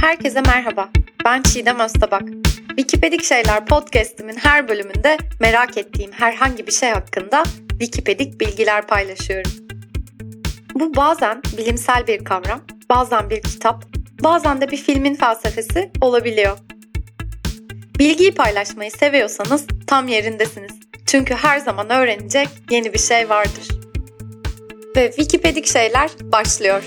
Herkese merhaba. Ben Çiğdem Öztabak. Wikipedik Şeyler podcast'imin her bölümünde merak ettiğim herhangi bir şey hakkında Wikipedik bilgiler paylaşıyorum. Bu bazen bilimsel bir kavram, bazen bir kitap, bazen de bir filmin felsefesi olabiliyor. Bilgiyi paylaşmayı seviyorsanız tam yerindesiniz. Çünkü her zaman öğrenecek yeni bir şey vardır. Ve Wikipedik Şeyler başlıyor.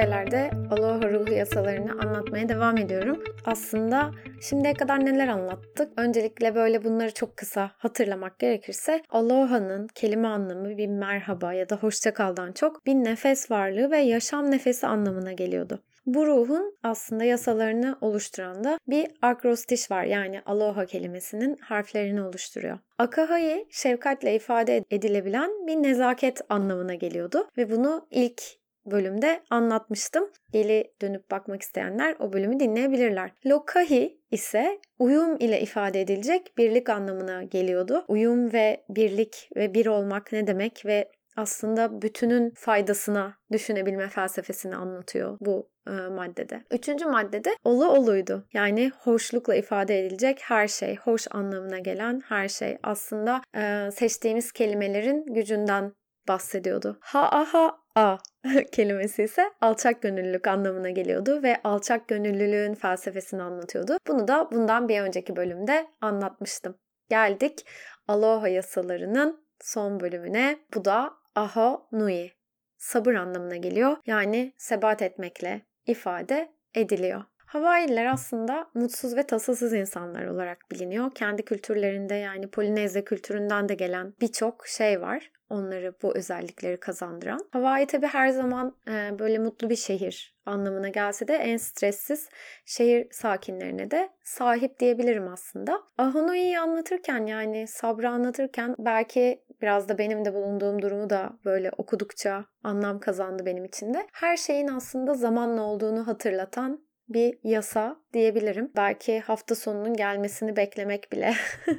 Şeylerde Aloha ruhu yasalarını anlatmaya devam ediyorum. Aslında şimdiye kadar neler anlattık? Öncelikle böyle bunları çok kısa hatırlamak gerekirse Aloha'nın kelime anlamı bir merhaba ya da hoşça kaldan çok bir nefes varlığı ve yaşam nefesi anlamına geliyordu. Bu ruhun aslında yasalarını oluşturan da bir akrostiş var yani aloha kelimesinin harflerini oluşturuyor. Akahai şefkatle ifade edilebilen bir nezaket anlamına geliyordu ve bunu ilk bölümde anlatmıştım. Geri dönüp bakmak isteyenler o bölümü dinleyebilirler. Lokahi ise uyum ile ifade edilecek birlik anlamına geliyordu. Uyum ve birlik ve bir olmak ne demek ve aslında bütünün faydasına düşünebilme felsefesini anlatıyor bu e, maddede. Üçüncü maddede olu oluydu. Yani hoşlukla ifade edilecek her şey, hoş anlamına gelen her şey. Aslında e, seçtiğimiz kelimelerin gücünden bahsediyordu. Ha aha a kelimesi ise alçak gönüllülük anlamına geliyordu ve alçak gönüllülüğün felsefesini anlatıyordu. Bunu da bundan bir önceki bölümde anlatmıştım. Geldik Aloha yasalarının son bölümüne. Bu da Aho Nui. Sabır anlamına geliyor. Yani sebat etmekle ifade ediliyor. Havaililer aslında mutsuz ve tasasız insanlar olarak biliniyor. Kendi kültürlerinde yani Polinezya kültüründen de gelen birçok şey var onları bu özellikleri kazandıran. Hawaii tabi her zaman e, böyle mutlu bir şehir anlamına gelse de en stressiz şehir sakinlerine de sahip diyebilirim aslında. Ahonoi'yi anlatırken yani sabrı anlatırken belki biraz da benim de bulunduğum durumu da böyle okudukça anlam kazandı benim için de. Her şeyin aslında zamanla olduğunu hatırlatan bir yasa diyebilirim. Belki hafta sonunun gelmesini beklemek bile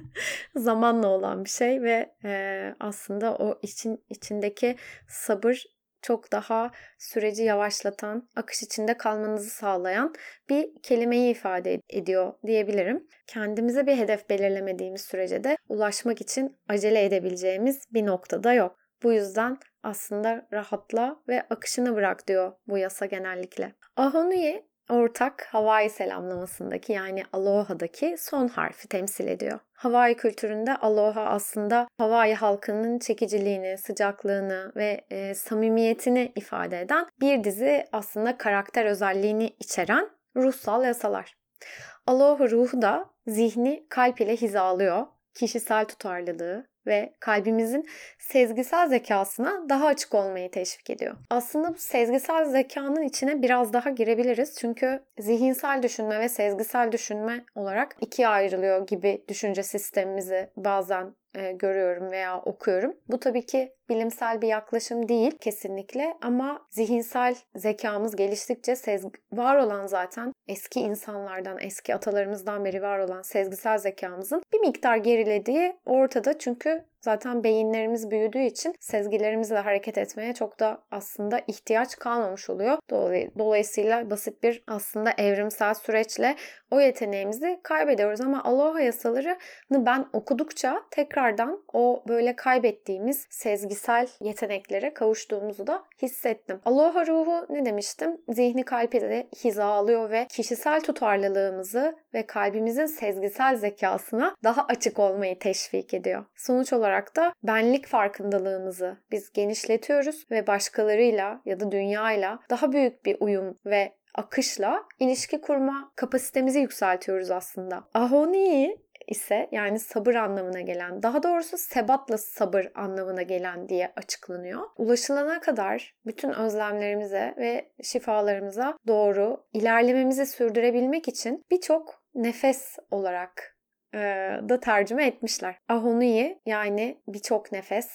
zamanla olan bir şey ve e, aslında o için içindeki sabır çok daha süreci yavaşlatan, akış içinde kalmanızı sağlayan bir kelimeyi ifade ediyor diyebilirim. Kendimize bir hedef belirlemediğimiz sürece de ulaşmak için acele edebileceğimiz bir noktada yok. Bu yüzden aslında rahatla ve akışını bırak diyor bu yasa genellikle. Ahonuye ortak Hawaii selamlamasındaki yani Aloha'daki son harfi temsil ediyor. Hawaii kültüründe aloha aslında Hawaii halkının çekiciliğini, sıcaklığını ve e, samimiyetini ifade eden bir dizi aslında karakter özelliğini içeren ruhsal yasalar. Aloha ruhu da zihni kalp ile hizalıyor. Kişisel tutarlılığı, ve kalbimizin sezgisel zekasına daha açık olmayı teşvik ediyor. Aslında bu sezgisel zekanın içine biraz daha girebiliriz. Çünkü zihinsel düşünme ve sezgisel düşünme olarak ikiye ayrılıyor gibi düşünce sistemimizi bazen e, görüyorum veya okuyorum. Bu tabii ki bilimsel bir yaklaşım değil kesinlikle ama zihinsel zekamız geliştikçe sezgi, var olan zaten eski insanlardan, eski atalarımızdan beri var olan sezgisel zekamızın bir miktar gerilediği ortada. Çünkü it? Zaten beyinlerimiz büyüdüğü için sezgilerimizle hareket etmeye çok da aslında ihtiyaç kalmamış oluyor. Dolayısıyla basit bir aslında evrimsel süreçle o yeteneğimizi kaybediyoruz ama aloha yasalarını ben okudukça tekrardan o böyle kaybettiğimiz sezgisel yeteneklere kavuştuğumuzu da hissettim. Aloha ruhu ne demiştim? Zihni kalbi de hizalıyor ve kişisel tutarlılığımızı ve kalbimizin sezgisel zekasına daha açık olmayı teşvik ediyor. Sonuç olarak olarak da benlik farkındalığımızı biz genişletiyoruz ve başkalarıyla ya da dünyayla daha büyük bir uyum ve akışla ilişki kurma kapasitemizi yükseltiyoruz aslında. Ahoni ise yani sabır anlamına gelen, daha doğrusu sebatla sabır anlamına gelen diye açıklanıyor. Ulaşılana kadar bütün özlemlerimize ve şifalarımıza doğru ilerlememizi sürdürebilmek için birçok nefes olarak da tercüme etmişler. Ahonuyi yani birçok nefes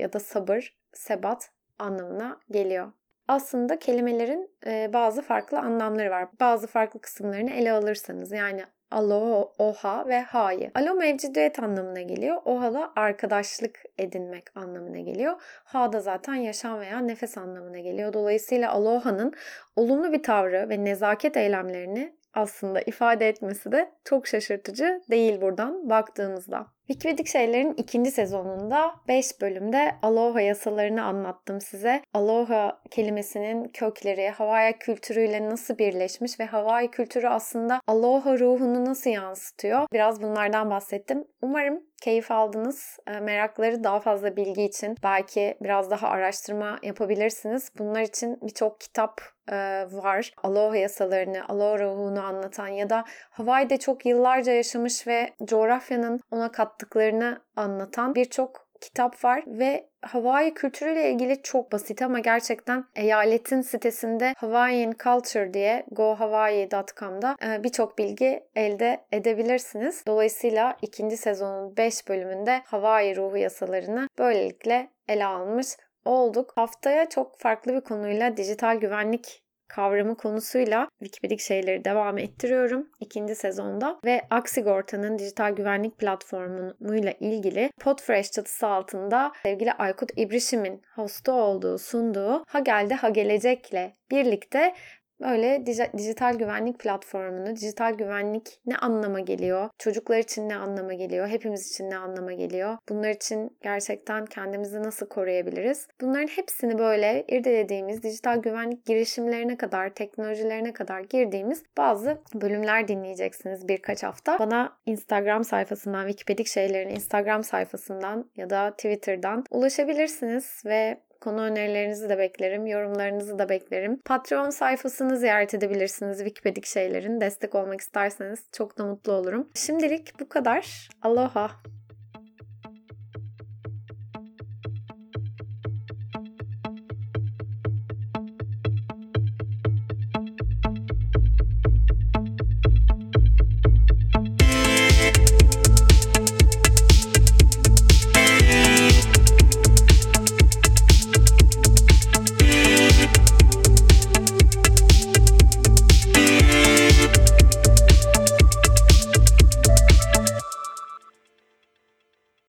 ya da sabır, sebat anlamına geliyor. Aslında kelimelerin bazı farklı anlamları var. Bazı farklı kısımlarını ele alırsanız yani alo, oha ve ha'yı. Alo mevcudiyet anlamına geliyor. Oha da arkadaşlık edinmek anlamına geliyor. Ha da zaten yaşam veya nefes anlamına geliyor. Dolayısıyla aloha'nın olumlu bir tavrı ve nezaket eylemlerini aslında ifade etmesi de çok şaşırtıcı değil buradan baktığımızda. Wikipedik Şeyler'in ikinci sezonunda 5 bölümde Aloha yasalarını anlattım size. Aloha kelimesinin kökleri, Hawaii kültürüyle nasıl birleşmiş ve Hawaii kültürü aslında Aloha ruhunu nasıl yansıtıyor? Biraz bunlardan bahsettim. Umarım keyif aldınız. Ee, merakları daha fazla bilgi için belki biraz daha araştırma yapabilirsiniz. Bunlar için birçok kitap e, var. Aloha yasalarını, Aloha ruhunu anlatan ya da Hawaii'de çok yıllarca yaşamış ve coğrafyanın ona kattıklarını anlatan birçok kitap var ve Hawaii kültürüyle ilgili çok basit ama gerçekten eyaletin sitesinde Hawaiian Culture diye gohawaii.com'da e, birçok bilgi elde edebilirsiniz. Dolayısıyla ikinci sezonun 5 bölümünde Hawaii ruhu yasalarını böylelikle ele almış olduk. Haftaya çok farklı bir konuyla dijital güvenlik kavramı konusuyla Wikipedik şeyleri devam ettiriyorum ikinci sezonda. Ve Aksigorta'nın dijital güvenlik platformuyla ilgili Podfresh çatısı altında sevgili Aykut İbrişim'in hostu olduğu, sunduğu Ha Geldi Ha Gelecek'le birlikte Böyle dijital güvenlik platformunu, dijital güvenlik ne anlama geliyor? Çocuklar için ne anlama geliyor? Hepimiz için ne anlama geliyor? Bunlar için gerçekten kendimizi nasıl koruyabiliriz? Bunların hepsini böyle irdelediğimiz, dijital güvenlik girişimlerine kadar, teknolojilerine kadar girdiğimiz bazı bölümler dinleyeceksiniz birkaç hafta. Bana Instagram sayfasından, Wikipedik şeylerin Instagram sayfasından ya da Twitter'dan ulaşabilirsiniz ve Konu önerilerinizi de beklerim, yorumlarınızı da beklerim. Patreon sayfasını ziyaret edebilirsiniz Wikipedik şeylerin. Destek olmak isterseniz çok da mutlu olurum. Şimdilik bu kadar. Aloha.